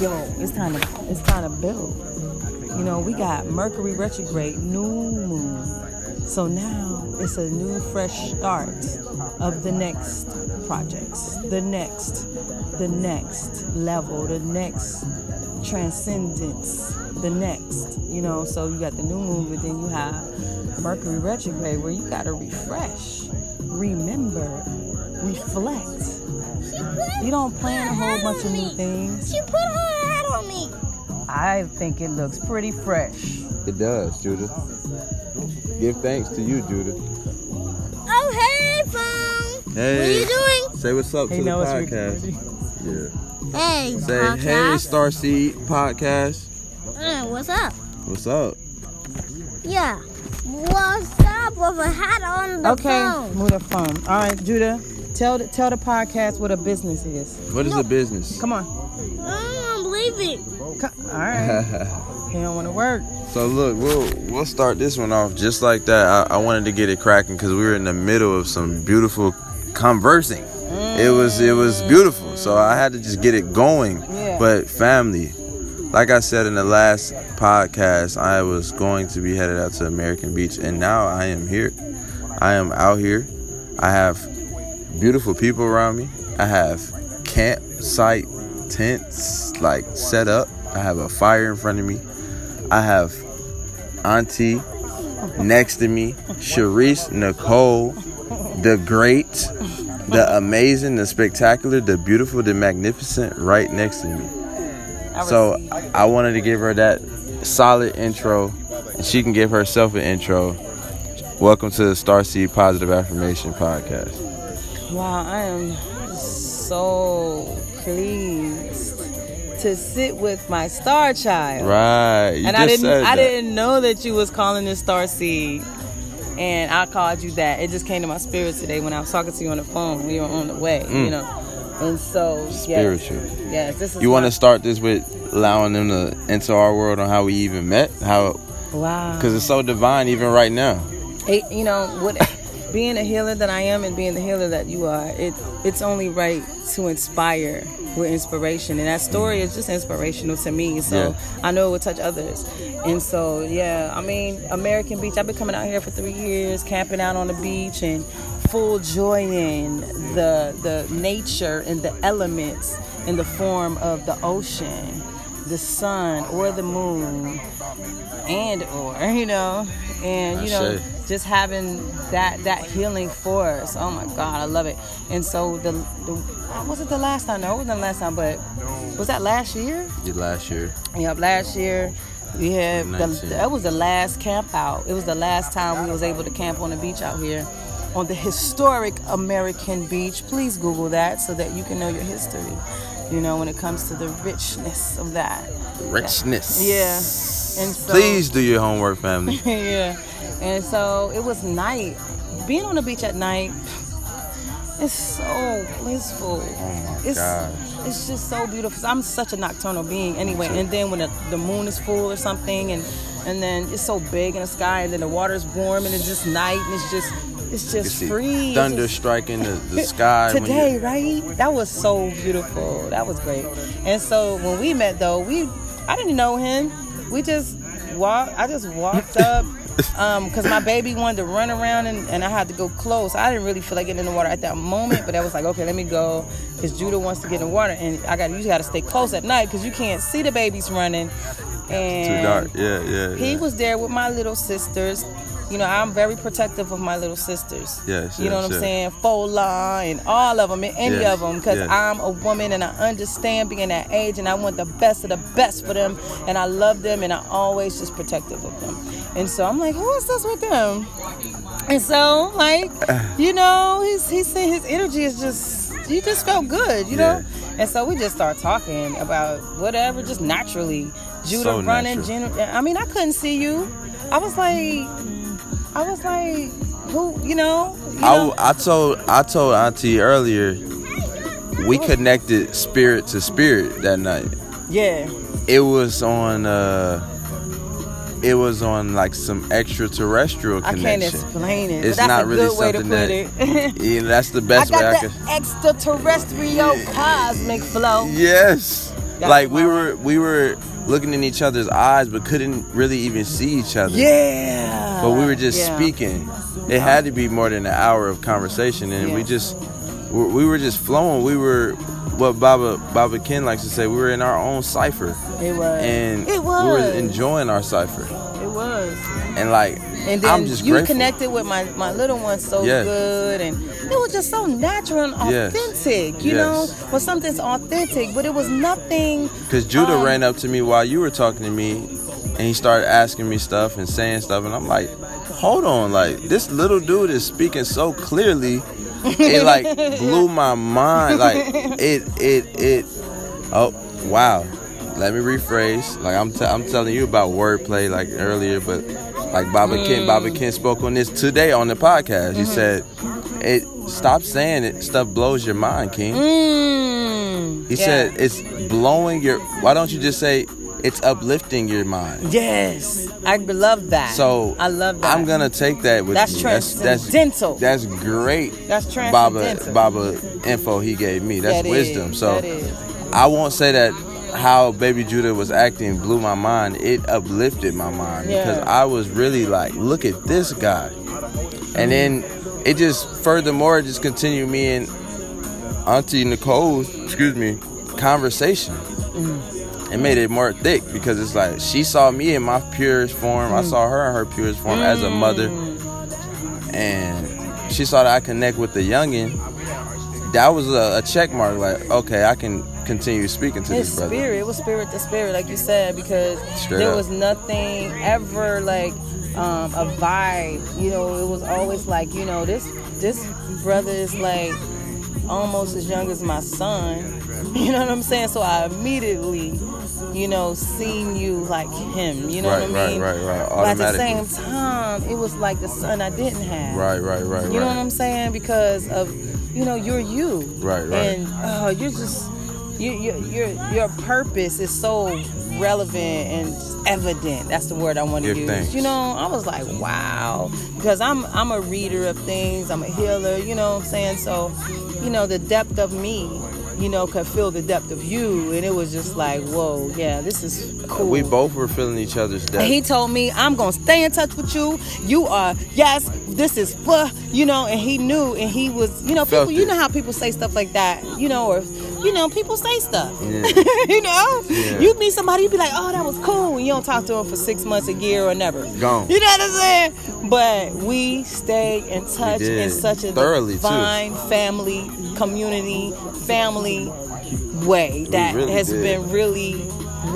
yo, it's time to it's time to build. You know, we got Mercury retrograde, new moon. So now it's a new fresh start of the next projects, the next, the next level, the next transcendence, the next. You know, so you got the new moon, but then you have Mercury retrograde where you gotta refresh, remember, reflect. You don't plan a whole bunch of new things. Me. I think it looks pretty fresh. It does, Judah. Give thanks to you, Judah. Oh, hey, phone. Hey. What are you doing? Say what's up Hey, to the podcast. recording. Yeah. Hey, Say podcast. hey, Starseed Podcast. Uh, what's up? What's up? Yeah. What's up with a hat on the Okay, phone? move the phone. All right, Judah, tell the, tell the podcast what a business is. What is No. the business? Come on. I don't believe it. All right. he don't want to work. so look, we'll we'll start this one off just like that. I, I wanted to get it cracking because we were in the middle of some beautiful conversing. Mm. It was it was beautiful, so I had to just get it going. Yeah. But family, like I said in the last podcast, I was going to be headed out to American Beach, and now I am here. I am out here. I have beautiful people around me. I have campsite tents like set up. I have a fire in front of me. I have Auntie next to me, Sharice Nicole, the great, the amazing, the spectacular, the beautiful, the magnificent right next to me. So I wanted to give her that solid intro, and she can give herself an intro. Welcome to the Starseed Positive Affirmation Podcast. Wow, I am so pleased to sit with my star child. Right. You and just I didn't I didn't know that you was calling this star seed. And I called you that. It just came to my spirit today when I was talking to you on the phone. We were on the way, you know. And so yes, Mm. Spiritual. Yes, this is You wanna start this with allowing them to enter our world on how we even met? How Wow. because it's so divine even right now. it, you know what being a healer that i am and being the healer that you are it it's only right to inspire with inspiration. And that story is just inspirational to me. So Yeah. i know it will touch others. And so yeah i mean american beach i've been coming out here for three years camping out on the beach and full joy in the the nature and the elements in the form of the ocean the sun or the moon and or you know and you know just having that that healing force oh my god i love it and so the, the uh, was it the last time no it wasn't the last time but was that last year Did last year. Yep, last year we had the, that was the last camp out. It was the last time we was able to camp on the beach out here on the historic American beach. Please Google that so that you can know your history. You know, when it comes to the richness of that. Richness. Yeah. And so, Please do your homework, family. yeah. And so it was night. Being on the beach at night, it's so blissful. Oh it's, gosh. It's just so beautiful. I'm such a nocturnal being anyway. And then when the, the moon is full or something and and then it's so big in the sky and then the water's warm and it's just night and it's just it's just free. Thunder just- striking the, the sky. today, you- right? That was so beautiful. That was great. And so when we met, though, we I didn't know him. We just walked. I just walked up Um because my baby wanted to run around and, and I had to go close. I didn't really feel like getting in the water at that moment, but I was like, okay, let me go because Judah wants to get in the water, and I got you got to stay close at night because you can't see the babies running. And Too dark. Yeah, yeah. he was there with my little sisters. You know, I'm very protective of my little sisters. Yes, You know yes, what I'm saying? Fola and all of them and any Yes, of them because. I'm a woman and I understand being that age and I want the best of the best for them and I love them and I always just protective of them. And so I'm like, who is this with them? And so like, you know, he's he's saying his energy is just you just felt good, you know? And so we just start talking about whatever, just naturally. Judah So running, natural. Jen- I mean, I couldn't see you. I was like, I was like, who, you know? You I, know? I told I told Auntie earlier we connected spirit to spirit that night. yeah. It was on uh it was on like some extraterrestrial I can't explain it. It's not a really good way to something put that it. yeah, that's the I best way I got could the extraterrestrial cosmic flow. Yes. That's like we were we were looking in each other's eyes, but couldn't really even see each other. Yeah. But we were just Yeah. speaking. It had to be more than an hour of conversation, and we just we we were just flowing. We were what Baba Baba Ken likes to say. We were in our own cipher, It was. and it was. we were enjoying our cipher. It was. And like, And then I'm just you grateful. connected with my, my little one so Yes. good, and it was just so natural and authentic. Yes. You Yes. know, when something's authentic, but it was nothing. Because Judah um, ran up to me while you were talking to me, and he started asking me stuff and saying stuff, and I'm like, hold on, like this little dude is speaking so clearly, it like blew my mind, like it it it. Oh wow, let me rephrase. Like I'm t- I'm telling you about wordplay like earlier, but like Baba Ken Baba Ken spoke on this today on the podcast. He said, "It stop saying it. Stuff blows your mind, King." Mm, He yeah. said it's blowing your. Why don't you just say it's uplifting your mind? Yes, I love that. So I love that. I'm gonna take that with That's me. transcendental. That's, that's great. That's Baba transcendental. Baba info he gave me. That's That is, wisdom. so that is. I won't say that how Baby Judah was acting blew my mind. It uplifted my mind Yeah. because I was really like, look at this guy, and then it just furthermore just continued me and Auntie Nicole's excuse me conversation. Mm. It made it more thick because it's like she saw me in my purest form. Mm. I saw her in her purest form as a mother, and she saw that I connect with the youngin. That was a, a check mark. Like, okay, I can continue speaking to His this brother. spirit, it was spirit to spirit, like you said, because Straight there up. was nothing ever like um, a vibe. You know, it was always like, you know, this this brother is like almost as young as my son. You know what I'm saying? So I immediately, you know, seen you like him. You know Right, what I right, mean? right, right. But at the same time, it was like the son I didn't have. Right, right, right, You know what. I'm saying? Because of, you know, you're you. Right, right. And oh, you're just, you, you, your your purpose is so relevant and evident. That's the word I want to Give use. thanks. You know, I was like, wow, because I'm I'm a reader of things. I'm a healer. You know what I'm saying? So, you know, the depth of me. You know, could feel the depth of you, and it was just like, whoa, yeah, this is cool. We both were feeling each other's And depth. he told me, I'm going to stay in touch with you. You are, yes, this is you know, and he knew, and he was, you know, Felt people, you know how people say stuff like that, you know, or, you know, people say stuff. Yeah. you know? Yeah. You meet somebody, you be like, oh, that was cool. You don't talk to them for six months, a year, or never. Gone. You know what I'm saying? But we stay in touch in such a Thoroughly, too. divine family, community, family way that really has did. been really,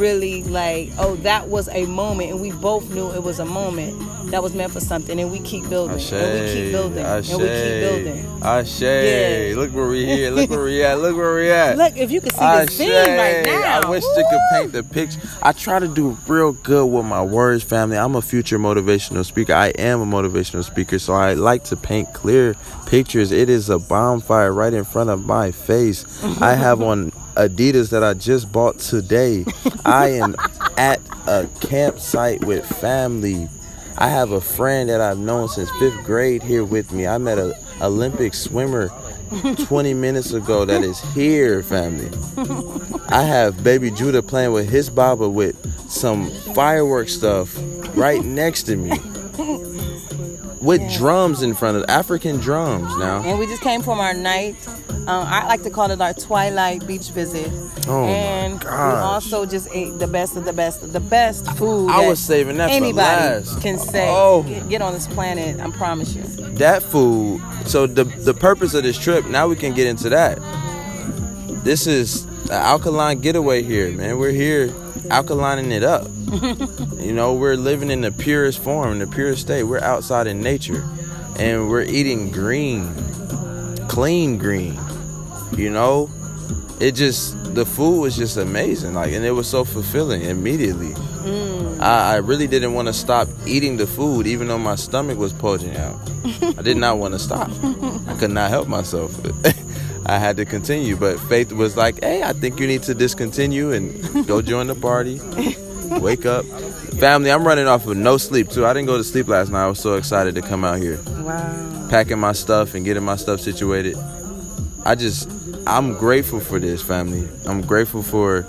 really like, oh, that was a moment, and we both knew it was a moment that was meant for something, and we keep building, Ashe, and we keep building, Ashe, and we keep building. Ashe. Yeah. Look where we here. Look where we at. Look where we at. Look, if you could see Ashe. this scene right now, I wish they could paint the picture. I try to do real good with my words, family. I'm a future motivational speaker. I am a motivational speaker, so I like to paint clear pictures. It is a bonfire right in front of my face. I have on Adidas that I just bought today. I am at a campsite with family. I have a friend that I've known since fifth grade here with me. I met an Olympic swimmer 20 minutes ago that is here, family. I have baby Judah playing with his Baba with some fireworks stuff right next to me. With drums in front of African drums now. and we just came from our night. Um, I like to call it our twilight beach visit. Oh, my and we also just ate the best of the best of the best food. I that was saving that for anybody can say. Oh. Get, get on this planet. I promise you. that food. So the the purpose of this trip. Now we can get into that. This is an alkaline getaway here, man. We're here alkalining it up. you know, we're living in the purest form, in the purest state. We're outside in nature, and we're eating green, clean green. You know, it just the food was just amazing. Like, and it was so fulfilling immediately. Mm. I, I really didn't want to stop eating the food, even though my stomach was bulging out. I did not want to stop. I could not help myself. I had to continue, but Faith was like, "Hey, I think you need to discontinue and go join the party. Wake up, family. I'm running off of no sleep too. I didn't go to sleep last night. I was so excited to come out here, Wow. packing my stuff and getting my stuff situated. I just, I'm grateful for this family. I'm grateful for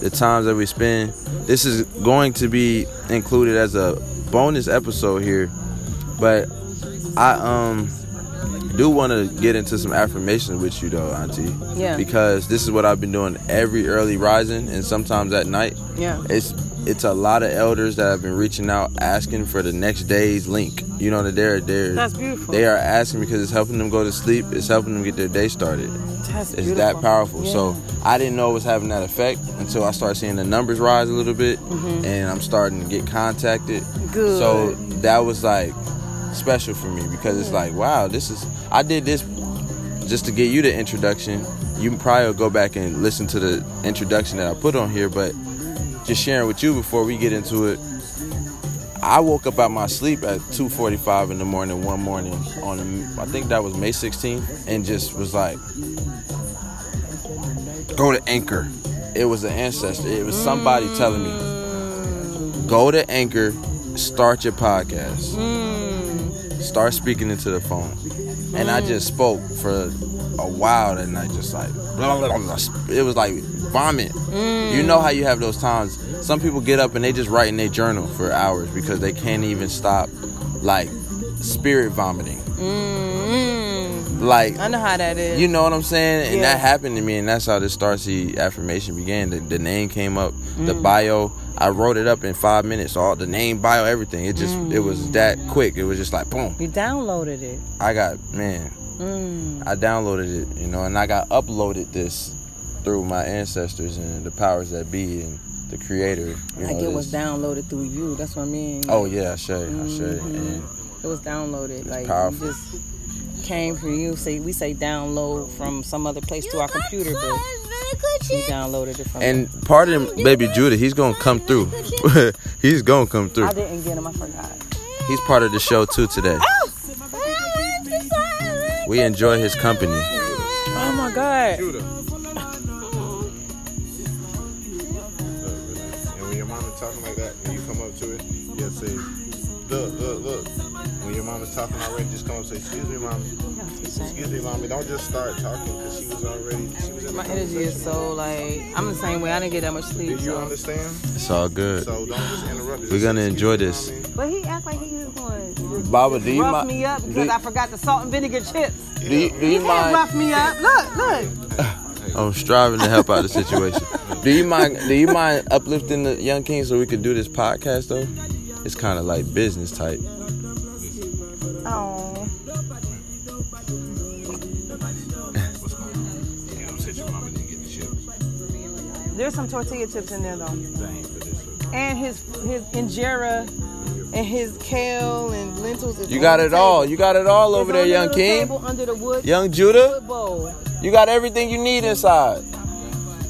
the times that we spend. This is going to be included as a bonus episode here, but I um do want to get into some affirmations with you though, Auntie. Yeah. Because this is what I've been doing every early rising and sometimes at night. Yeah. It's it's a lot of elders that have been reaching out asking for the next day's link. You know that they're they're That's beautiful. they are asking because it's helping them go to sleep. It's helping them get their day started. That's It's beautiful. that powerful. Yeah. So I didn't know it was having that effect until I started seeing the numbers rise a little bit, and I'm starting to get contacted. Mm-hmm. Good. So that was like special for me because it's like, wow, this is. I did this just to get you the introduction. You probably will go back and listen to the introduction that I put on here, but just sharing with you before we get into it. I woke up out my sleep at 2:45 in the morning one morning on I think that was May 16th and just was like go to Anchor. It was an ancestor. It was somebody telling me go to Anchor, start your podcast. Mm. Start speaking into the phone. And I just spoke for a while and I just like blah, blah, blah, it was like vomit. You know how you have those times some people get up and they just write in their journal for hours because they can't even stop like spirit vomiting. Mm, Like I know how that is. you know what I'm saying? And Yeah. that happened to me, and that's how the Starseed affirmation began. The, the name came up, the Mm. bio. I wrote it up in five minutes. All the name, bio, everything. It just, it was that quick. It was just like boom. you downloaded it. I got man. Mm. I downloaded it, you know, and I got uploaded this through my ancestors and the powers that be and the Creator. You Like know, it was downloaded through you. That's what I mean. Oh yeah, I say, I say, Mhm. and It was downloaded. Like powerful. you just came from you. Say we say download from some other place to our computer, but you downloaded it from. and part of him, baby Judah, he's gonna come through. he's gonna come through. I didn't get him. I forgot. He's part of the show too today. Oh! We enjoy his company. Oh my god. Judah. And when your mama talking like that, when you come up to it, you say, look, look, look. When your is talking already, just come up and say, excuse me, mommy. Excuse me, mommy. Don't just start talking because she was already, she was in My energy is so like I'm the same way. I didn't get that much Do sleep. you So. understand? It's all good. So don't just interrupt. Just We're gonna enjoy this. me, mommy." But he act like he was going to Baba, do you rough mi- me up because you- I forgot the salt and vinegar chips. Do you, do He you can't mind? rough me up. Look, look. I'm striving to help out the situation. Do you mind? Do you mind uplifting the young king so we could do this podcast though? It's kind of like business type. Oh. You know, said your mama didn't get the chips. There's some tortilla chips in there though. Dang, but this And his his injera and his kale and lentils. You got it all. You got it all over there, young king. Table under the wood, Young Judah, you got everything you need inside.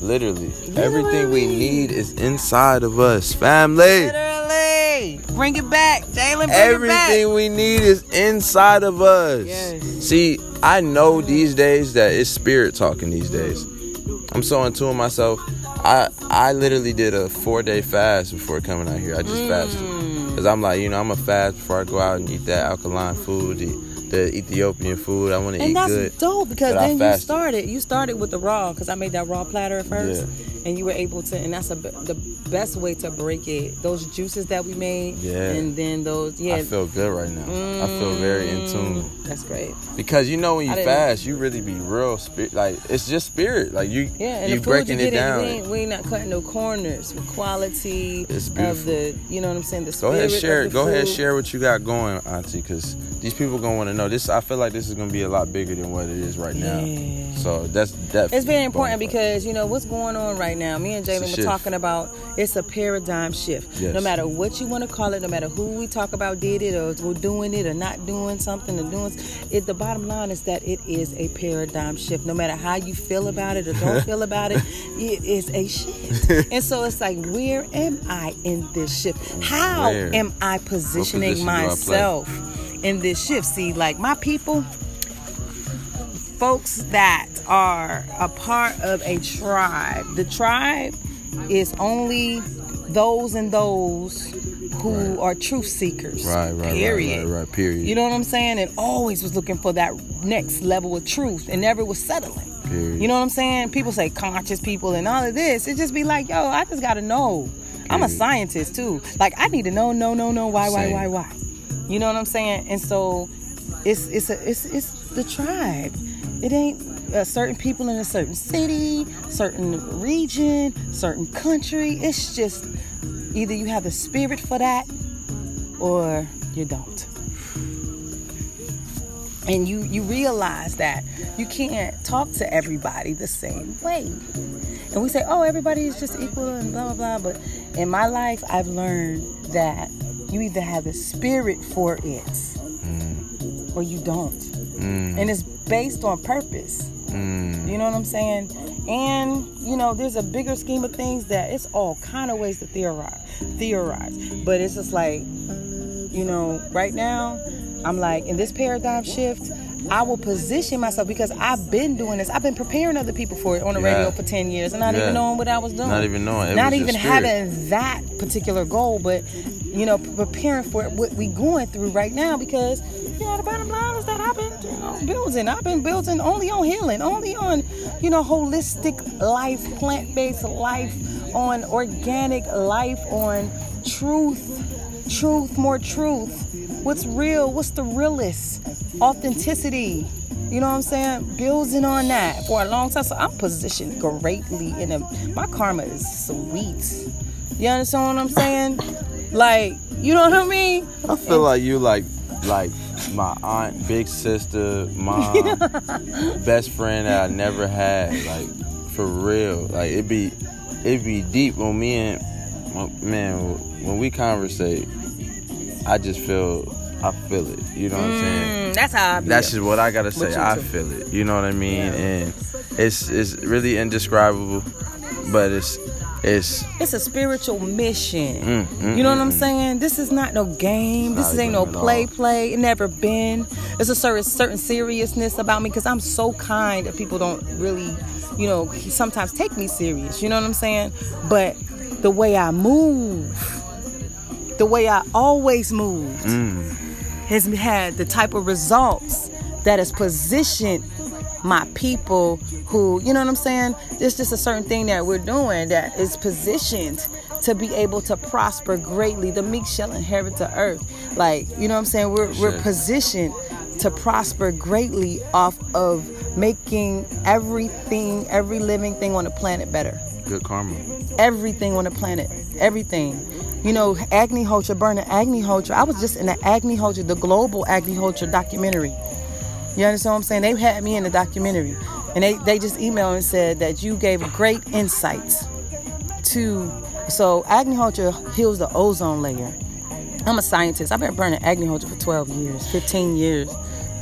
Literally, everything we need is inside of us, family. Literally. Bring it back, Jalen. Bring it Everything we need is inside of us. Yes. See, I know these days that it's spirit talking these days. I'm so in tune myself. I I literally did a four day fast before coming out here. I just fasted Mm. because I'm like, you know, I'm a fast before I go out and eat that alkaline food, the, the Ethiopian food. I want to eat good. And that's dope because then you started. You started with the raw because I made that raw platter at first, and you were able to. And that's a, the best way to break it. Those juices that we made, Yeah. and then those, yeah. I feel good right now. I feel very in tune Mm, That's great. because you know when you fast, you really be real spirit. Like it's just spirit. Like you, Yeah, and you the food breaking you it get, down. we ain't, we ain't not cutting no corners with quality It's of beautiful. the, you know what I'm saying. The Go ahead, share. Go ahead, share what you got going, Auntie, because these people gonna want to know. This, I feel like this is gonna be a lot bigger than what it is right now. Yeah. So that's definitely. It's very important because you know what's going on right now. Me and Jalen were talking about it's a paradigm shift. Yes. No matter what you want to call it, no matter who we talk about did it or we're doing it or not doing something or doing it. The bottom line is that it is a paradigm shift. No matter how you feel about it or don't feel about it, it is a shift. and so it's like, where am I in this shift? How Where? am I positioning position do I myself in this shift? See, like my people folks that are a part of a tribe. The tribe is only those and those who are truth seekers. Right, right, period. right, right, right. Period. You know what I'm saying? And always was looking for that next level of truth and never was settling. Period. You know what I'm saying? People say conscious people and all of this. It just be like, yo, I just gotta know. I'm a scientist too. Like I need to know, no, no, no, why, why, why, why. You know what I'm saying? And so it's it's a it's it's the tribe. It ain't uh, certain people in a certain city, certain region, certain country. It's just either you have the spirit for that or you don't. And you you realize that you can't talk to everybody the same way. And we say, "Oh, everybody is just equal and blah blah blah." But in my life, I've learned that you either have the spirit for it or you don't. Mm, And it's based on purpose. mm, You know what I'm saying? And you know, there's a bigger scheme of things that it's all kind of ways to theorize, theorize. But it's just like, you know, right now, I'm like in this paradigm shift. I will position myself because I've been doing this. I've been preparing other people for it on the Yeah. radio for ten years, and not Yeah. even knowing what I was doing. Not even knowing. It not even having that particular goal, but you know, preparing for what we're going through right now because you know the bottom line is that I've been you know, building. I've been building only on healing, only on you know holistic life, plant based life, on organic life, on truth, truth, more truth. What's real? What's the realest? Authenticity. You know what I'm saying? Building on that for a long time. So I'm positioned greatly in a my karma is sweet. You understand what I'm saying? Like, you know what I mean? I feel like you like like my aunt, big sister, mom, best friend that I never had. Like for real. Like it be it be deep when me and man when we conversate. I just feel I feel it. You know what I'm saying? Mm, that's how I feel. That's just what I gotta say. I feel it. You know what I mean? And it's it's really indescribable, but it's it's It's a spiritual mission. Mm, mm, you know what mm, I'm mm. saying? This is not no game. This ain't no play play. It never been. There's a certain certain seriousness about me because I'm so kind that people don't really, you know, sometimes take me serious. You know what I'm saying? But the way I move, the way I always moved, mm, has had the type of results that has positioned my people who, you know what I'm saying? There's just a certain thing that we're doing that is positioned to be able to prosper greatly. The meek shall inherit the earth. Like, you know what I'm saying? We're, we're positioned to prosper greatly off of making everything, every living thing on the planet better good karma. everything on the planet. Everything. You know, Agni agriculture, burning agriculture. I was just in the Agni agriculture, the global Agni agriculture documentary. You understand what I'm saying? They had me in the documentary. And they, they just emailed and said that you gave great insights to so Agni agriculture heals the ozone layer. I'm a scientist. I've been burning agriculture for 12 years, 15 years.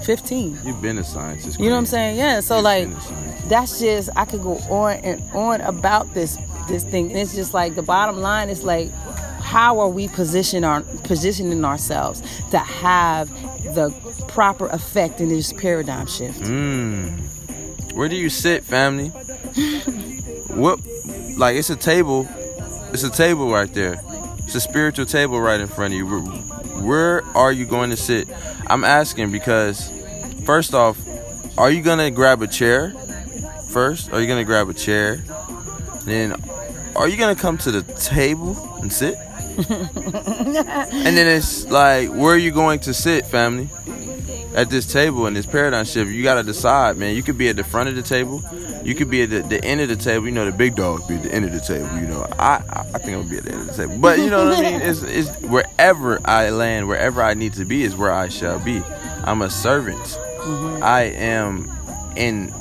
15. You've been a scientist. You know what I'm saying? Yeah. So You've like been a scientist. that's just I could go on and on about this this thing. And it's just like the bottom line is like how are we position our positioning ourselves to have the proper effect in this paradigm shift? Mm. Where do you sit, family? what? Like it's a table. It's a table right there. It's a spiritual table right in front of you. Where, are you going to sit? I'm asking because, first off, are you gonna grab a chair first? Are you gonna grab a chair? Then, are you gonna come to the table and sit? And then it's like, where are you going to sit, family? at this table in this paradigm shift, you gotta decide, man. You could be at the front of the table, you could be at the, the end of the table. You know, the big dogs be at the end of the table. You know, I I, think I'm gonna be at the end of the table, but you know what I mean. It's it's wherever I land, wherever I need to be is where I shall be. I'm a servant. Mm-hmm. I am in.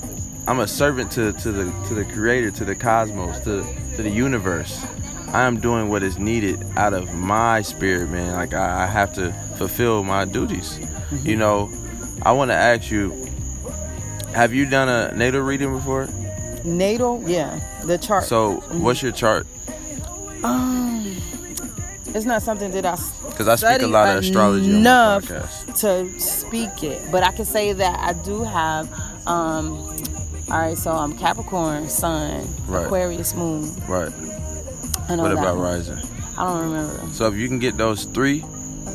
I'm a servant to to the to the Creator, to the cosmos, to to the universe. I am doing what is needed out of my spirit, man. Like I, I have to fulfill my duties. You know, I want to ask you: Have you done a natal reading before? Natal, yeah, the chart. So, what's your chart? um, it's not something that I Because I speak a lot of astrology enough. podcast. to speak it, but I can say that I do have. Um, all right, so I'm Capricorn, Sun, Right. Aquarius, Moon. Right. I know What about one. rising? I don't remember. So, if you can get those three,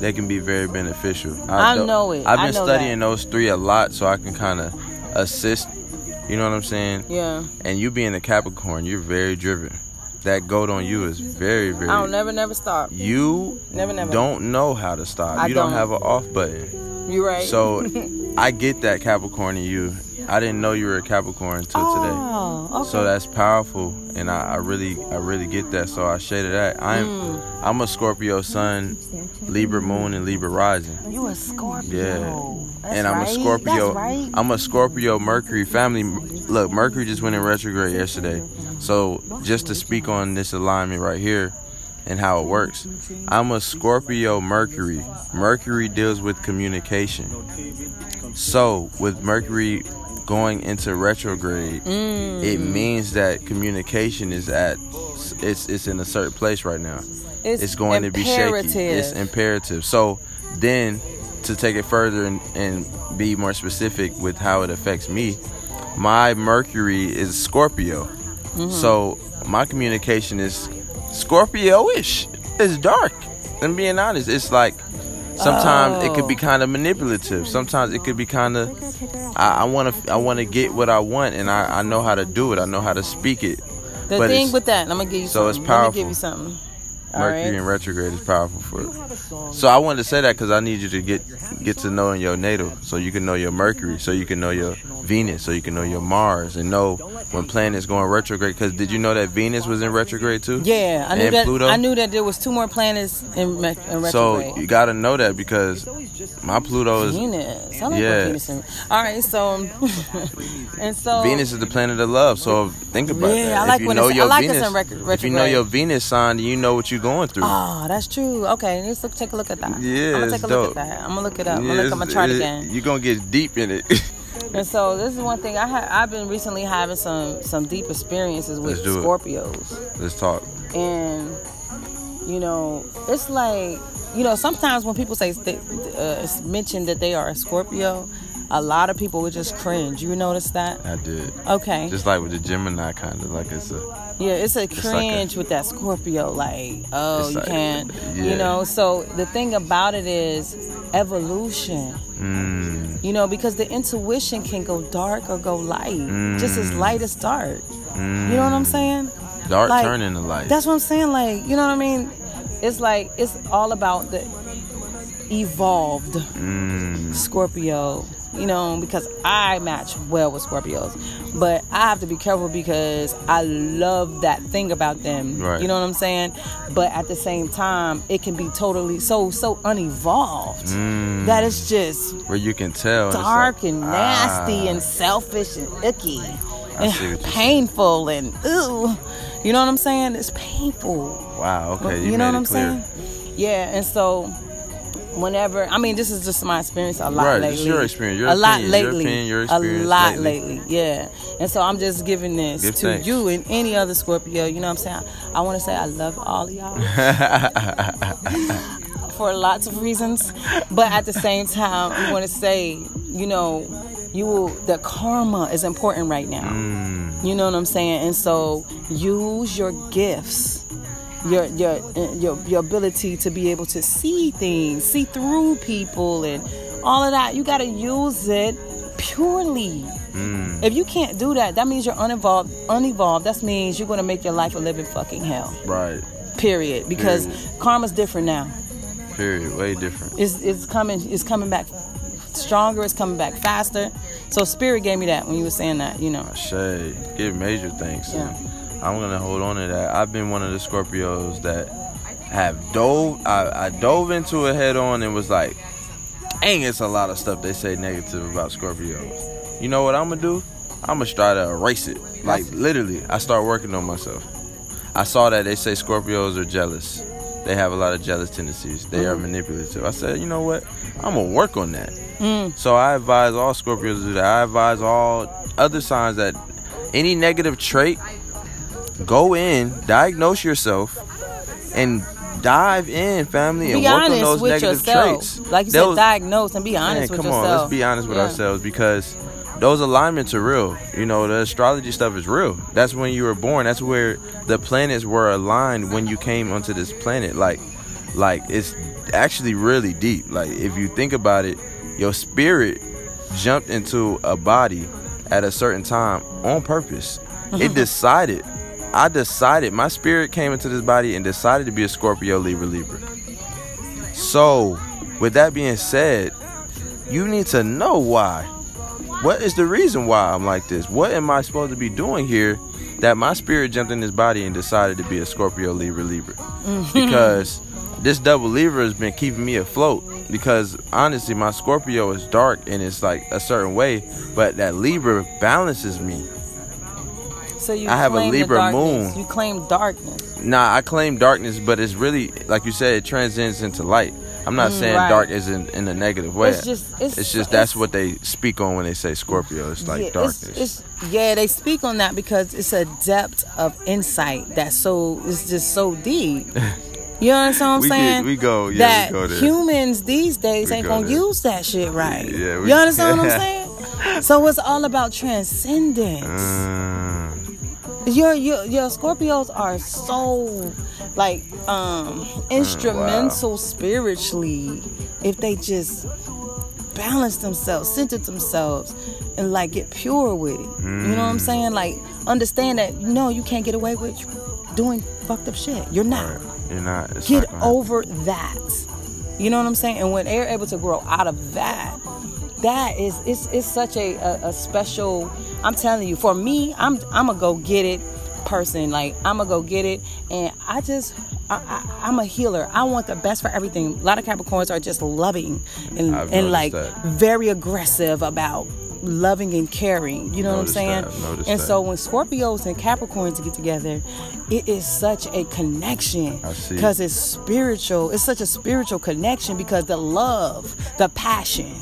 they can be very beneficial. I do- know it. I've I been studying that. those three a lot, so I can kind of assist You know what I'm saying? Yeah. And you being a Capricorn, you're very driven. That goat on you is very, very. I don't never, never stop. You Never, never. don't know how to stop. I you don't, don't. have an off button. You're right. So I get that Capricorn in you. I didn't know you were a Capricorn until today. oh, okay. So that's powerful, and I, I really, I really get that. So I shaded that. I'm, Mm. I'm a Scorpio Sun, Libra Moon, and Libra Rising. you a Scorpio. Yeah. That's and I'm right. a Scorpio. Right. I'm a Scorpio Mercury family. Look, Mercury just went in retrograde yesterday. So just to speak on this alignment right here and how it works, I'm a Scorpio Mercury. Mercury deals with communication. So with Mercury going into retrograde, Mm. it means that communication is at it's it's in a certain place right now it's going to be shaky. It's imperative. So then, to take it further and, and be more specific with how it affects me, my Mercury is Scorpio. Mm-hmm. So my communication is Scorpio-ish. It's dark. I'm being honest. It's like sometimes it could be Oh. kind of manipulative. Sometimes it could be kind of I want to I want to get what I want and I, I know how to do it. I know how to speak it. the but thing with that, I'm gonna give you so something. it's Let me powerful. give you something. All Mercury right. in retrograde is powerful for it. So I wanted to say that because I need you to get get to know in your natal, so you can know your Mercury, so you can know your Venus, so you can know your Mars, and know when planets going retrograde. Because did you know that Venus was in retrograde too? Yeah, I knew And that. Pluto? I knew that there was two more planets in, me- in So you got to know that because my Pluto is Venus. I like Yeah. Venus is. All right, so and so Venus is the planet of love. So think about it. Yeah, that. I like if you when know it's- I your like it's Venus, in rec- if you know your Venus sign, you know what you're going through. Oh, that's true. Okay, let's look, take a look at that. Yeah, I'm gonna take a look at that. I'm gonna look it up. I'm gonna look at my it's- chart it- again. You're gonna get deep in it. And so this is one thing I ha- I've been recently having some some deep experiences with Let's do it. Scorpios, Let's talk. and you know it's like you know sometimes when people say uh, mention that they are a Scorpio, a lot of people would just cringe. You notice that? I did. Okay. Just like with the Gemini, kind of like it's a. Yeah, it's a like a- cringe with that Scorpio. Like, oh, you like- can't. yeah. You know. So the thing about it is evolution. Mm, You know, because the intuition can go dark or go light, just as light as dark. You know what I'm saying? mm. dark Like, turn into light. That's what I'm saying. Like, you know what I mean? It's like it's all about the evolved Mm, Scorpio. You know, because I match well with Scorpios, but I have to be careful because I love that thing about them. Right. You know what I'm saying? But at the same time, it can be totally so so unevolved mm, that it's just where you can tell. dark like, and nasty ah, and selfish and icky and painful and ooh. You know what I'm saying? It's painful. Wow. Okay, you, you know what I'm clear. saying? Yeah, and so whenever I mean this is just my experience a lot Right, lately. your experience, your a lot opinion, your lately. opinion, your experience a lot lately. lately. Yeah. And so I'm just giving this Give to thanks. you and any other Scorpio, you know what I'm saying? I want to say I love all of y'all for lots of reasons, but at the same time, we want to say, you know, you will the karma is important right now. Mm, You know what I'm saying? And so use your gifts, your your your your ability to be able to see things, see through people, and all of that. You got to use it purely. mm, If you can't do that, that means you're unevolved. Unevolved. That means you're gonna make your life a living fucking hell. right. Period. Because karma's different now. Period. Way different. It's it's coming. It's coming back stronger. It's coming back faster. So spirit gave me that when you were saying that. You know. Shay, give major thanks. Yeah. I'm gonna hold on to that. I've been one of the Scorpios that have dove. I, I dove into it head on and was like, "Dang, it's a lot of stuff they say negative about Scorpios." You know what I'm gonna do? I'm gonna try to erase it. Like literally, I start working on myself. I saw that they say Scorpios are jealous. They have a lot of jealous tendencies. They are manipulative. I said, you know what? I'm gonna work on that. Mm. So I advise all Scorpios to do that. I advise all other signs that any negative trait, go in, diagnose yourself, and dive in, family, and Be work on those with negative yourself. traits. Like you Those- said, diagnose and be honest Man, with come yourself. Come on, let's be honest with Yeah. ourselves because those alignments are real. You know, the astrology stuff is real. That's when you were born. That's where the planets were aligned when you came onto this planet. Like, like it's actually really deep. Like if you think about it, your spirit jumped into a body at a certain time on purpose. It decided. I decided. My spirit came into this body and decided to be a Scorpio Libra Libra. So, with that being said, you need to know why. What is the reason why I'm like this? What am I supposed to be doing here that my spirit jumped in this body and decided to be a Scorpio Libra Libra? Mm-hmm. Because this double Libra has been keeping me afloat. Because honestly, my Scorpio is dark and it's like a certain way, but that Libra balances me. So you I have a Libra moon. You claim darkness. Nah, I claim darkness, but it's really like you said, it transcends into light. I'm not Mm, saying right. dark is in, in a negative way. It's just- it's- just that's it's- what they speak on when they say Scorpio. It's like yeah, darkness. It's, it's, yeah, they speak on that because it's a depth of insight that's so it's just so deep. You understand what I'm We get- saying? we go- yeah, we go there. humans these days We ain't go gonna there. use that shit right. Yeah, we- you understand what I'm saying? So it's all about transcendence. Mm, Your your your Scorpios are so like um instrumental spiritually if they just balance themselves, center themselves, and like get pure with it. You know what I'm Mm. saying? Like understand that no, you can't get away with doing fucked up shit. You're not. right. You're not. It's Get not over that. You know what I'm saying? And when they're able to grow out of that, that is it's it's such a, a, a special I'm telling you, for me, I'm I'm a go get it person. Like I'm a go get it and I just I, I'm a healer. I want the best for everything. A lot of Capricorns are just loving and, and like that. very aggressive about loving and caring. You know Noticed what I'm saying? And that. so when Scorpios and Capricorns get together, it is such a connection because it's spiritual. It's such a spiritual connection because the love, the passion,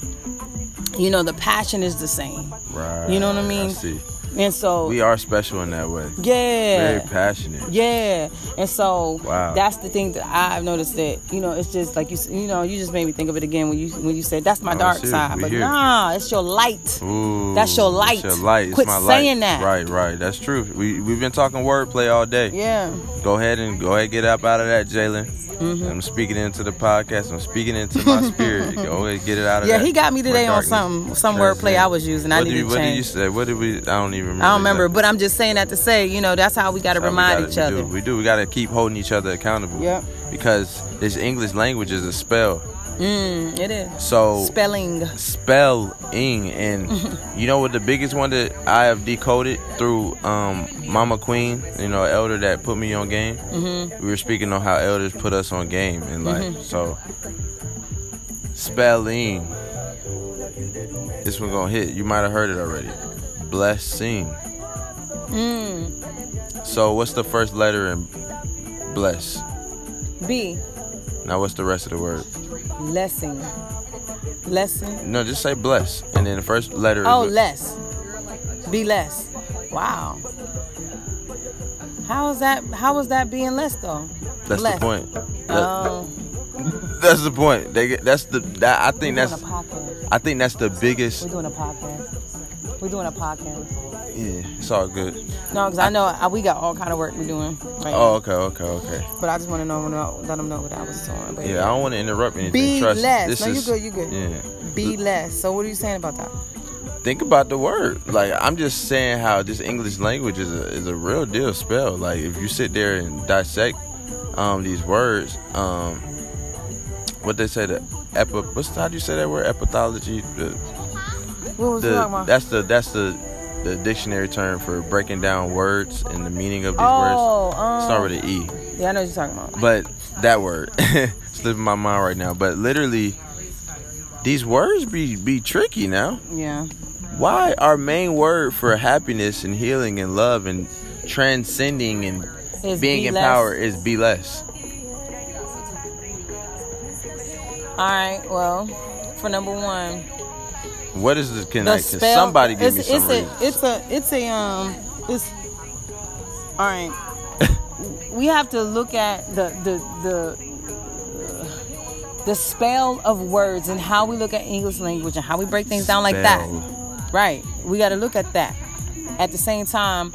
you know, the passion is the same. Right. You know what I mean? I see. And so, We are special in that way. yeah. Very passionate. Yeah, and so Wow. that's the thing that I've noticed that you know it's just like you you know you just made me think of it again when you when you said that's my Oh, dark side, we but here. nah, it's your light. Ooh, That's your light. It's your light. It's Quit my saying light. that. Right, right. That's true. We we've been talking wordplay all day. Yeah, Go ahead and go ahead and get up out of that, Jalen. Mm-hmm. I'm speaking into the podcast. I'm speaking into my spirit. Go ahead, get it out of yeah. He got me today on darkness some wordplay I was using. I What need did, you, what did you say? What did we? I don't even remember. I don't remember, exactly. but I'm just saying that to say, you know, that's how we got to That's how we remind gotta- each we other. Do. We do. We got to keep holding each other accountable. Yep. Because this English language is a spell. Mm, it is So spelling. spelling and you know what the biggest one that I have decoded through um, Mama Queen, you know, elder that put me on game. Mm-hmm. We were speaking on how elders put us on game and like Mm-hmm. so spelling. This one gonna hit. You might have heard it already. Blessing. Mm, So what's the first letter in bless? B. Now what's the rest of the word? Blessing. Lesson. No, just say bless, and then the first letter. Oh, is less. Be less. Wow. How is that? How is that being less though? That's Bless. the point. That- Oh, That's the point. They get, that's the that I think we're that's doing a podcast. I think that's the biggest. We're doing a podcast. We're doing a podcast. Yeah, it's all good. No, because I know I, we got all kind of work we're doing. Right Oh, okay, okay, okay. But I just want to know, know, let them know what I was doing. But Yeah, I don't want to interrupt anything. Be Trust. less. No, you good, you good. Yeah. be less. So what are you saying about that? Think about the word. Like I'm just saying how this English language is a is a real deal spell. Like if you sit there and dissect um these words, um what they say the epi what's how do you say that word epithology? The, What was the talking about? that's the that's the the dictionary term for breaking down words and the meaning of these oh, words. um, Start with an E. yeah, I know what you're talking about. But that word slipping my mind right now. But literally, these words be be tricky now. Yeah. Why our main word for happiness and healing and love and transcending and Is being be in less. power is be less? All right. Well, for number one, What is the the connect? spell. Somebody give it's, me some it's a, it's a, it's a, um, it's. All right. we have to look at the the the. The spell of words and how we look at English language and how we break things down like that. Right. We got to look at that. At the same time,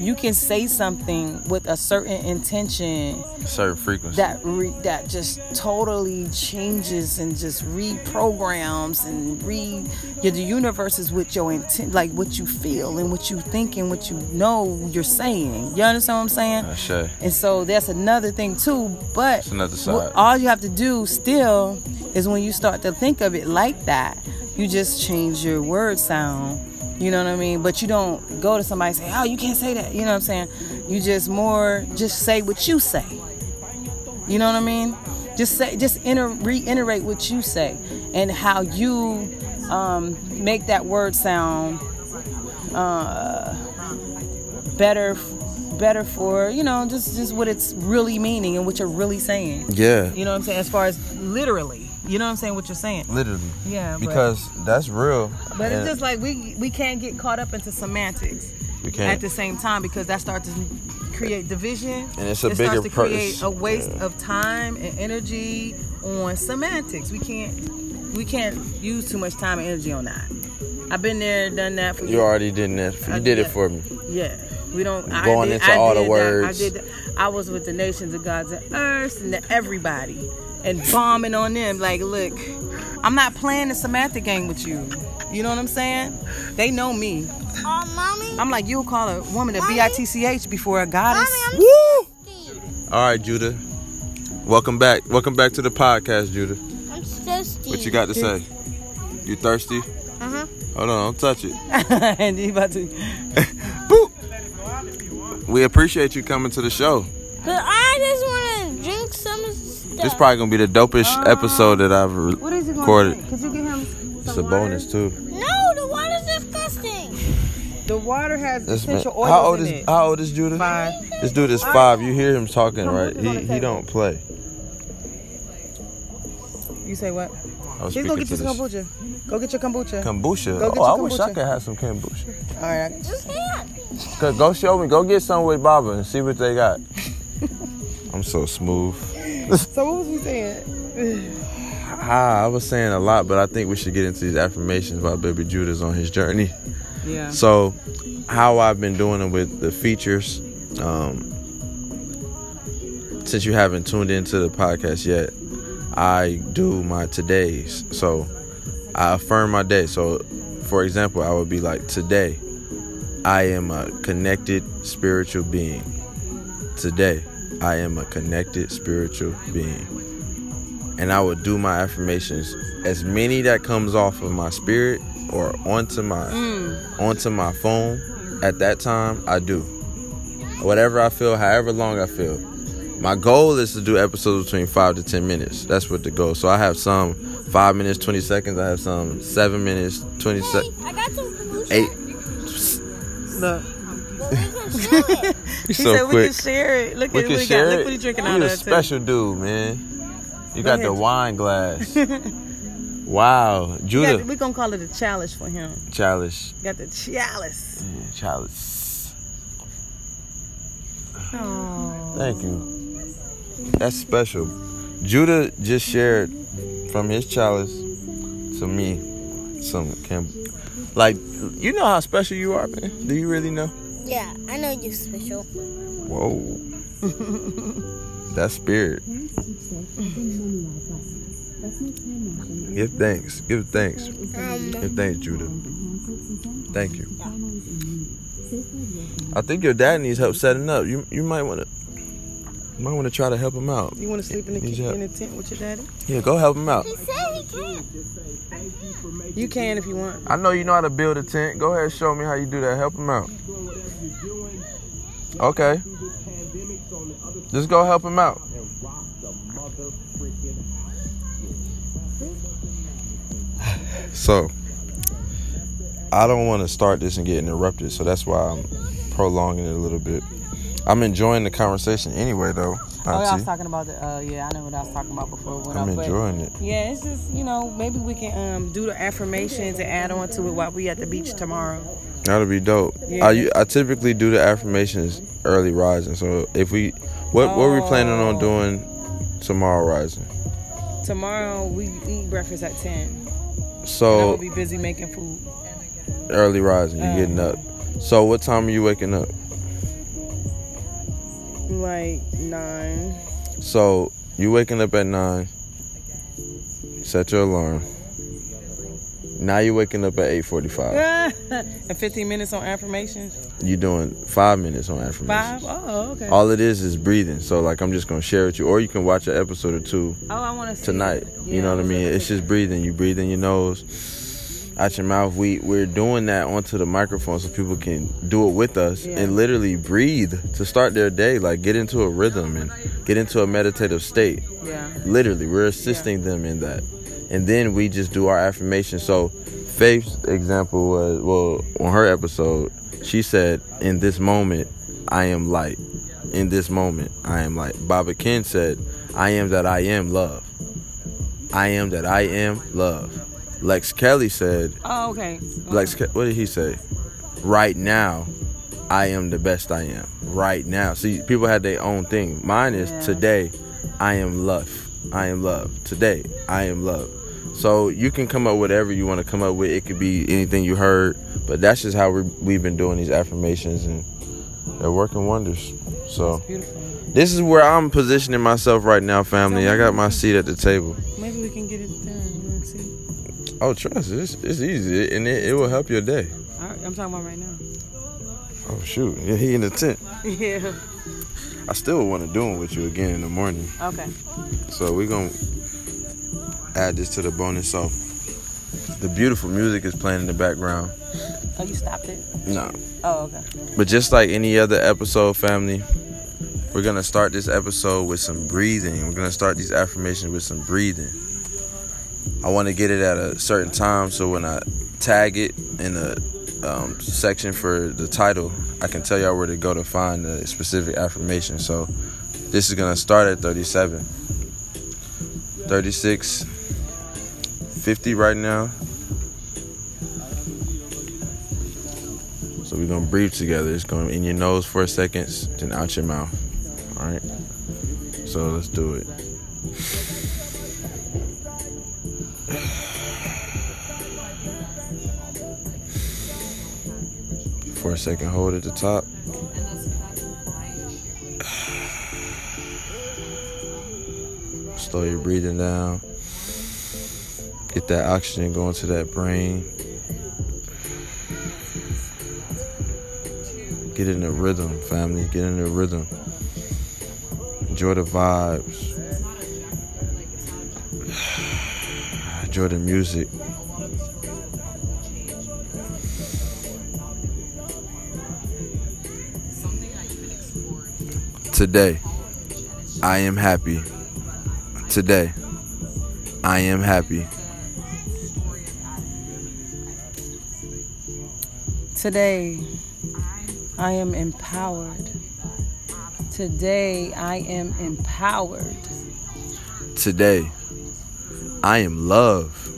you can say something with a certain intention a Certain frequency. that re, that just totally changes and just reprograms and re yeah, the universe is with your intent like what you feel and what you think and what you know you're saying you understand what i'm saying Ashe. and so that's another thing too but It's another what- side. all you have to do still is when you start to think of it like that you just change your word sound you know what i mean but you don't go to somebody and say oh you can't say that you know what i'm saying you just more just say what you say you know what I mean? Just say, just enter, reiterate what you say and how you um, make that word sound uh, better, better for you know just just what it's really meaning and what you're really saying. Yeah. You know what I'm saying? As far as literally, you know what I'm saying? What you're saying? Literally. Yeah. but- Because that's real. but it's just like we we can't get caught up into semantics we at can't. At the same time because that starts to create division And it's a it bigger starts to create a waste Yeah. of time and energy on semantics we can't we can't use too much time and energy on that i've been there done that for You already did that. You I did it for me. yeah we don't I Going did, into I all the did that. words. i did that. i was with the nations of gods and earth and the everybody and bombing on them like look i'm not playing the Samantha game with you you know what i'm saying they know me Oh, mommy. I'm like, you'll call a woman a Mommy? B-I-T-C-H before a goddess. Mommy, I'm thirsty. All right, Judah. Welcome back. Welcome back to the podcast, Judah. I'm thirsty. What you got to say? You thirsty? Uh huh. Hold on, don't touch it. and you about to, Boop. We appreciate you coming to the show. But I just want to drink some stuff. This probably gonna be the dopest uh, episode that I've re- what is he going recorded. Could you get him It's some a bonus too. No, the water's disgusting. The water has This man, essential oils how old in is it. how old is Judah? Five. This dude is five. You hear him talking, Come right? put it on He he don't play. You say what? I was Please go get to you some kombucha. Go get your kombucha. kombucha. Go get Oh, I wish I could have some kombucha. All right. Just here. Go- Go show me. Go get some with Baba and see what they got. I'm so smooth. So what was we saying? Ah, I was saying a lot, but I think we should get into these affirmations while Baby Judah's on his journey. Yeah. So, how I've been doing it with the features, um, since you haven't tuned into the podcast yet, I do my todays. So, I affirm my day. So, for example, I would be like, today, I am a connected spiritual being. Today, I am a connected spiritual being. And I will do my affirmations, as many that comes off of my spirit or onto my mm. onto my phone at that time, I do. Whatever I feel, however long I feel. My goal is to do episodes between five to ten minutes. That's what the goal. So I have some five minutes, twenty seconds. I have some seven minutes, twenty Hey, seconds, I got some kombucha. eight. Look. But we can share it. He so said we can share it. Look We at what he share got. it. Look what he drinking You out a of. too. special dude, man. You Go got the wine glass. wow, Judah. got- we gonna call it a challenge for him. Chalice. Got the chalice. Yeah, chalice. Oh. Thank you. That's special. Judah just shared from his chalice to me some cam like you know how special you are, man. Do you really know? Yeah, I know you're special. Whoa. That's spirit. Give thanks. Give thanks. Um, Give thanks, Judah. Thank you. I think your dad needs help setting up. You you might want to you might want to try to help him out. You want to sleep in the, ki- in the tent with your daddy? Yeah, go help him out. he said he can't. You can if you want. I know you know how to build a tent. Go ahead, and show me how you do that. Help him out. Okay. Just go help him out. So, I don't want to start this and get interrupted, so that's why I'm prolonging it a little bit. I'm enjoying the conversation anyway, though. Oh, yeah, I was talking about the. Uh, yeah, I know what I was talking about before. When I'm I, but- enjoying it. Yeah, it's just you know maybe we can um do the affirmations and add on to it while we at the beach tomorrow. That'll be dope. Yeah. I I typically do the affirmations early rising. So if we, what what are we planning on Oh. doing tomorrow rising? Tomorrow we eat breakfast at ten. So gonna be busy making food. early rising, you Uh. getting up. So what time are you waking up? Like nine. So you waking up at nine. Set your alarm. Now you're waking up at eight forty-five. and 15 minutes on affirmations. You're doing five minutes on affirmations. Five. Oh, okay. All it is is breathing. So like I'm just gonna share with you, or you can watch an episode or two oh, I want to tonight. You know what I mean? It's just breathing. You breathe in your nose, out your mouth. We we're doing that onto the microphone so people can do it with us Yeah. and literally breathe to start their day. Like get into a rhythm and get into a meditative state. Yeah. Literally, we're assisting them in that, and then we just do our affirmation. So, Faith's example was well on her episode. She said, "In this moment, I am light. In this moment, I am light." Baba Ken said, "I am that I am love. I am that I am love." Lex Kelly said, Oh, okay. Lex, Ke- what did he say? Right now, I am the best I am. Right now. See, people had their own thing. Mine is Yeah. today, I am love. I am love. Today, I am love. So you can come up with whatever you want to come up with. It could be anything you heard, but that's just how we we've been doing these affirmations, and they're working wonders. So this is where I'm positioning myself right now, family. I got my seat at the table. Maybe we can get it done. To see? Oh, trust it's it's easy, and it, it will help your day. Right, I'm talking about right now. Oh shoot, yeah, he in the tent. yeah. I still want to do it with you again in the morning. Okay. So we're going to add this to the bonus. So the beautiful music is playing in the background. Oh, you stopped it? No. Oh, okay. But just like any other episode, family, we're going to start this episode with some breathing. We're going to start these affirmations with some breathing. I want to get it at a certain time so when I tag it in the um, section for the title, I can tell y'all where to go to find the specific affirmation. So this is going to start at 37. 36, 50 right now. So we're gonna breathe together. It's going in your nose for a second, then out your mouth. All right. So let's do it. For a second, hold at the top. Slow your breathing down. Get that oxygen going to that brain. Get in the rhythm, family. Get in the rhythm. Enjoy the vibes. Enjoy the music. Today, I am happy. Today, I am happy. Today, I am empowered. Today, I am empowered. Today, I am love.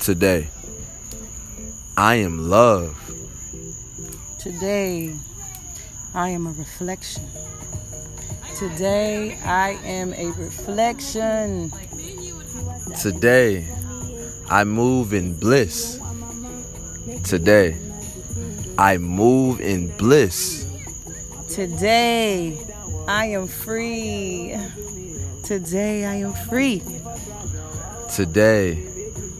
Today, I am love. Today, I am a reflection. Today, I am a reflection. Today, I move in bliss. Today, I move in bliss. Today, I am free. Today, I am free. Today,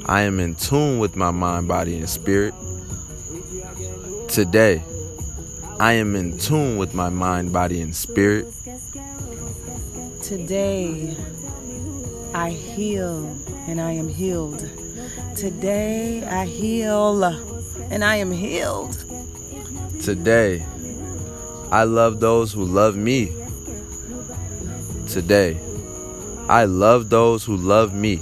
I am in tune with my mind, body, and spirit. Today, I am in tune with my mind, body, and spirit. Today, I heal and I am healed. Today, I heal and I am healed. Today, I love those who love me. Today, I love those who love me.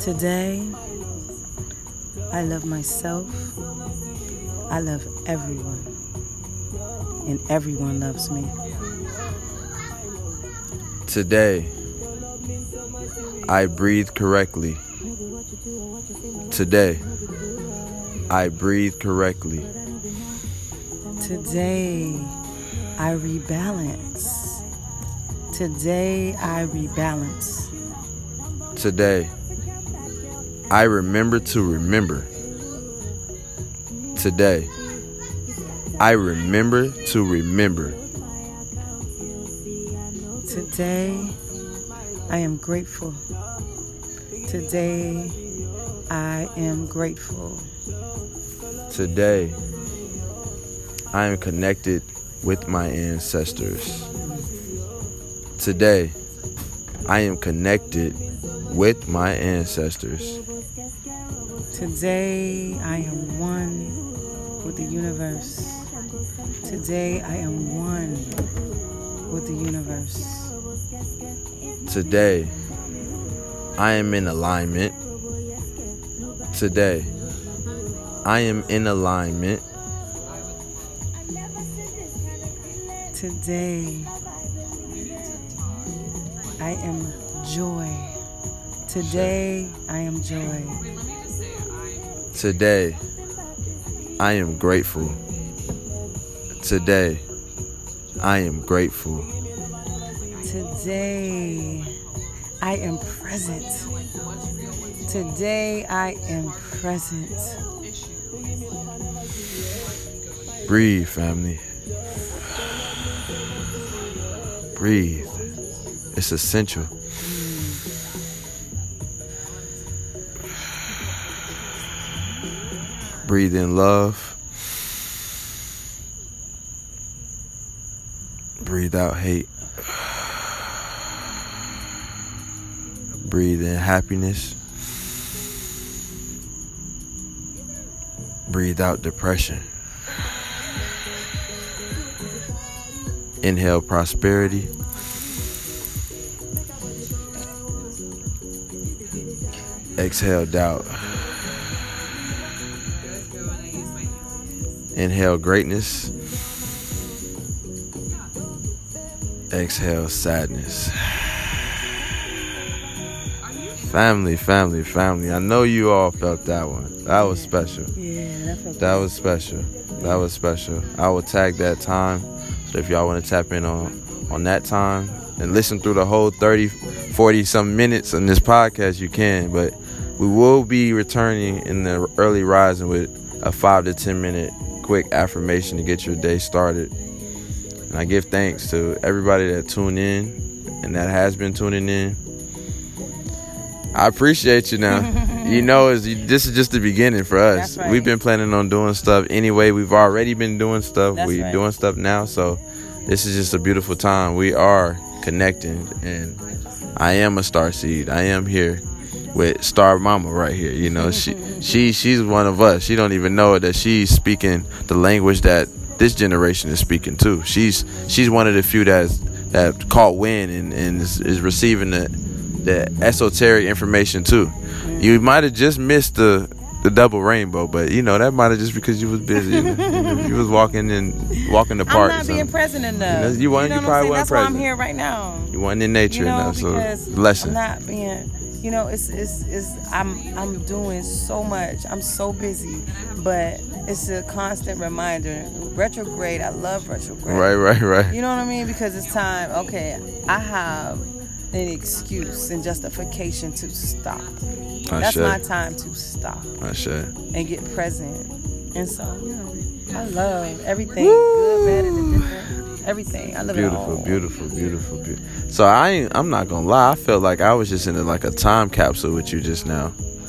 Today, I love myself. I love everyone. And everyone loves me. Today, I breathe correctly. Today, I breathe correctly. Today, I rebalance. Today, I rebalance. Today, I remember to remember. Today, I remember to remember. Today, I am grateful. Today, I am grateful. Today, I am connected with my ancestors. Today, I am connected with my ancestors. Today, I am one with the universe. Today, I am one with the universe. Today, I am in alignment. Today, I am in alignment. Today, I am joy. Today, I am joy. Today, I am grateful. Today, I am grateful. Today, I am present. Today, I am present. Breathe, family. Breathe. It's essential. Breathe in love. Breathe out hate. Breathe in happiness. Breathe out depression. Inhale prosperity. Exhale doubt. Inhale greatness. Exhale sadness. Family, family, family. I know you all felt that one. That was special. Yeah, that felt That was special. That was special. I will tag that time. So if y'all want to tap in on on that time and listen through the whole 30, 40 some minutes on this podcast, you can. But we will be returning in the early rising with a five to ten minute quick affirmation to get your day started. And I give thanks to everybody that tuned in and that has been tuning in. I appreciate you now. you know, is this is just the beginning for us. Right. We've been planning on doing stuff anyway. We've already been doing stuff. That's We're right. doing stuff now, so this is just a beautiful time. We are connecting, and I am a star seed. I am here with Star Mama right here. You know, she she she's one of us. She don't even know that she's speaking the language that this generation is speaking too. She's she's one of the few that's that caught wind and, and is, is receiving the the esoteric information too. You might have just missed the the double rainbow, but you know that might have just because you was busy. you, was walking and walking the park. I'm not being present enough. You know, you know you what probably wasn't That's why I'm here right now. You weren't in nature You know, enough, so lesson. I'm not being. You know, it's it's it's. I'm I'm doing so much. I'm so busy, but it's a constant reminder. Retrograde. I love retrograde. Right, right, right. You know what I mean? Because it's time. Okay, I have an excuse and justification to stop. I That's should. my time to stop I should. and get present. And so, you know, I love everything, good, bad, and. Everything. I love it Beautiful, all. beautiful, beautiful, beautiful. So I ain't, I'm not gonna lie. I felt like I was just in a, like a time capsule with you just now.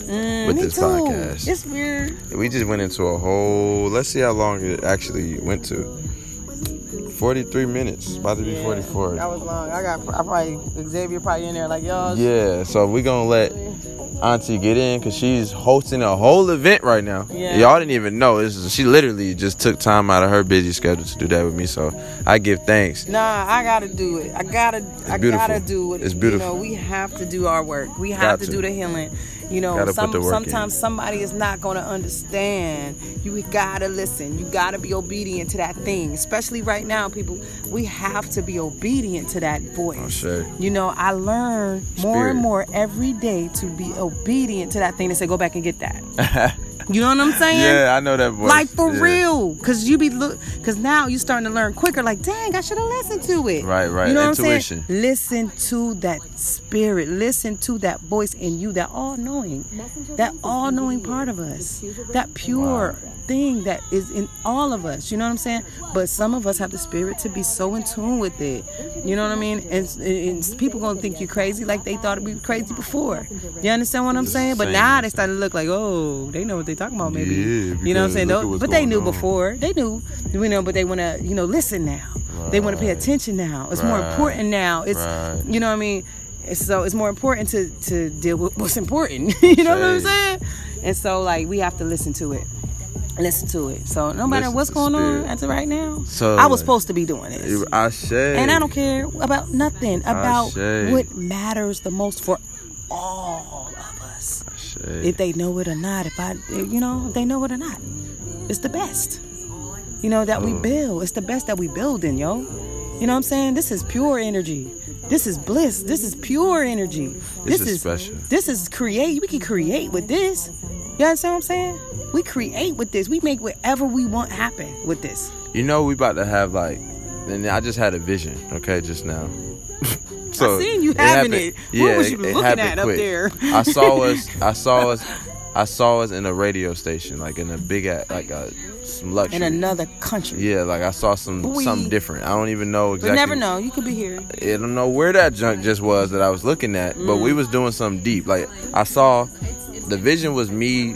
Mm, with this too. podcast. It's weird. We just went into a whole. Let's see how long it actually went to. 43 minutes. About to be Yeah, 44. That was long. I got. I probably Xavier probably in there like y'all. Yeah, so we gonna let Auntie get in because she's hosting a whole event right now. Yeah. Y'all didn't even know. This is, she literally just took time out of her busy schedule to do that with me. So I give thanks. Nah, I gotta do it. I gotta. I beautiful. gotta do it. It's beautiful. You know, we have to do our work. We have to, to. do the healing. You know, some work in. sometimes somebody is not gonna understand. You gotta listen. You gotta be obedient to that thing. Especially right now, people. We have to be obedient to that voice. Oh, sure. You know, I learn more and more every day to be obedient to that thing. They say, go back and get that. You know what I'm saying? Yeah, I know that voice. Like for Yeah. real, cause you be look, cause now you starting to learn quicker. Like, dang, I should have listened to it. Right, right. You know Intuition. what I'm saying? Listen to that spirit. Listen to that voice in you, that all-knowing, that all-knowing part of us, that pure thing that is in all of us. You know what I'm saying? But some of us have the spirit to be so in tune with it. You know what I mean? And, and people gonna think you crazy like they thought we were crazy before. You understand what I'm saying? But now they starting to look like, oh, they know what they talking about, maybe. Yeah, you know what I'm saying? Though- But they knew on. before. They knew, you know, but they want to, you know, listen now. They want to pay attention now. It's more important now. It's, Right. you know what I mean? So it's more important to to deal with what's important. you know what I'm saying? And so like we have to listen to it. Listen to it. So no matter Listen what's going on as of right now, So, I was supposed to be doing this. I say. And I don't care about nothing about what matters the most for all of Say. If they know it or not, if I, you know, if they know it or not, it's the best. You know that we Oh. build. It's the best that we building, yo. You know what I'm saying? This is pure energy. This is bliss. This is pure energy. This is special. This is create. We can create with this. You understand what I'm saying? We create with this. We make whatever we want happen with this. You know we about to have like, and I just had a vision. Okay, just now. So I seen you having happened- it. Yeah, What was you it looking happened at up there? I saw us. I saw us. I saw us in a radio station, like in a big, like a some luxury. In another country. Yeah, like I saw some Boy. something different. I don't even know But exactly. never know. You could be here. I don't know where that junk just was that I was looking at, but Mm. we was doing something deep. Like I saw, the vision was me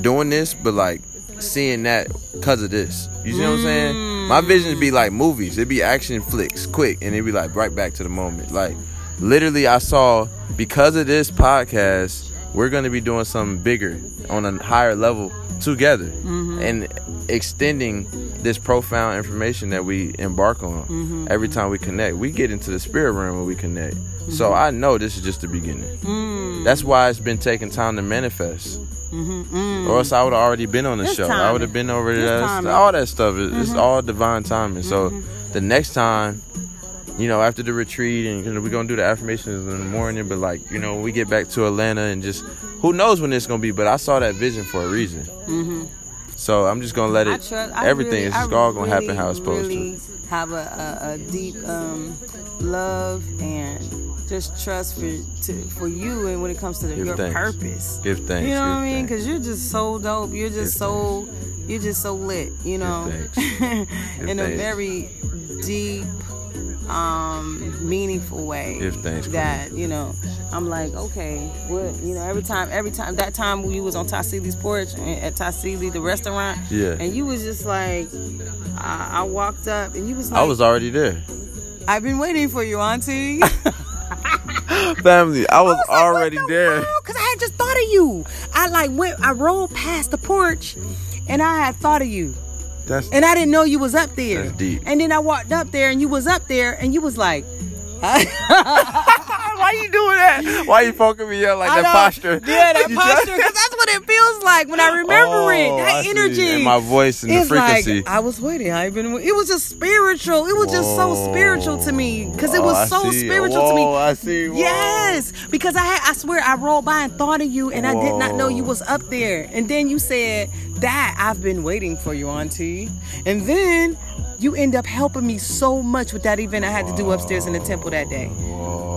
doing this, but like seeing that because of this. You see what I'm saying? My vision be like movies. It'd be action flicks, quick, and it'd be like right back to the moment. Like literally, I saw because of this podcast, we're gonna be doing something bigger on a higher level together, and extending this profound information that we embark on every time we connect. We get into the spirit realm when we connect. So I know this is just the beginning. That's why it's been taking time to manifest. Or else I would have already been on the It's show. I would have been over there. All that stuff is it's all divine timing. So the next time, you know, after the retreat and you know, we're gonna do the affirmations in the morning, but like, you know, when we get back to Atlanta and just who knows when it's gonna be, but I saw that vision for a reason. So I'm just gonna let it everything really- is just all gonna happen how it's supposed really Have a, a, a deep um, love and just trust for to, for you and when it comes to the, your thanks. purpose. Give thanks. You know what I mean? Because you're just so dope. You're just Give so you're just so lit. You know, thanks. In a very deep, um, meaningful way. Give thanks, That you know, I'm like, okay, what you know? Every time, every time that time we was on Tassili's porch at Tassili, the restaurant, Yeah. and you was just like, I, I walked up and you was like, I was already there. I've been waiting for you, Auntie. Family, I was, already there. Because I had just thought of you. I like went, I rolled past the porch, and I had thought of you, That's and I didn't know you was up there. That's deep. And then I walked up there, and you was up there, and you was like, Why you doing that? Why you poking me up like I that posture? Yeah, that posture. Because that's what it feels like when I remember it. Oh, I That see. energy. And my voice and the it's frequency. Like, I was waiting. I been. It was just spiritual. It was just so spiritual to me because it Oh, was I so see. spiritual to me. Whoa, I see. Whoa. Yes, because I had, I swear I rolled by and thought of you, and I did not know you was up there. And then you said that I've been waiting for you, Auntie. And then you end up helping me so much with that event I had to do upstairs in the temple that day.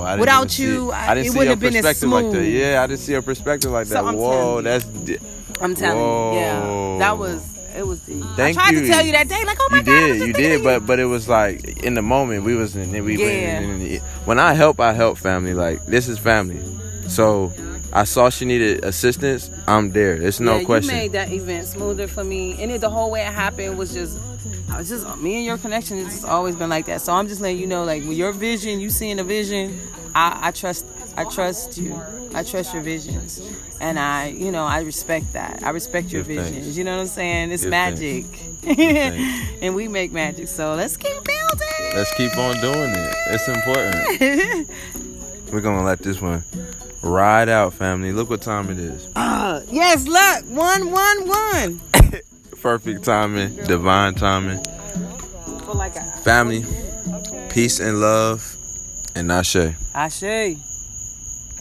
Whoa, I Without even see- you, I didn't it see wouldn't your have been as perspective like that. Yeah, I didn't see your perspective like So that. I'm Whoa, telling you. that's I'm telling you, yeah, that was it was deep. Thank I tried you. to tell you that day, like, oh my you god, I did, you did, but but it was like in the moment we was in we Yeah. went- when I help, I help family. Like this is family, so I saw she needed assistance. I'm there. It's no yeah, question. You made that event smoother for me, and it, the whole way it happened was just, I was just me and your connection has just always been like that. So I'm just letting you know, like with your vision, you seeing a vision, I, I trust, I trust you, I trust your visions, and I, you know, I respect that. I respect your thanks. visions. You know what I'm saying? It's Give magic, and we make magic. So let's keep building. Let's keep on doing it. It's important. We're gonna let this one ride out, family. Look what time it is. Uh, yes, look, one, one, one. Perfect timing, divine timing. For like a Family, peace and love, and Ashe. Ashe.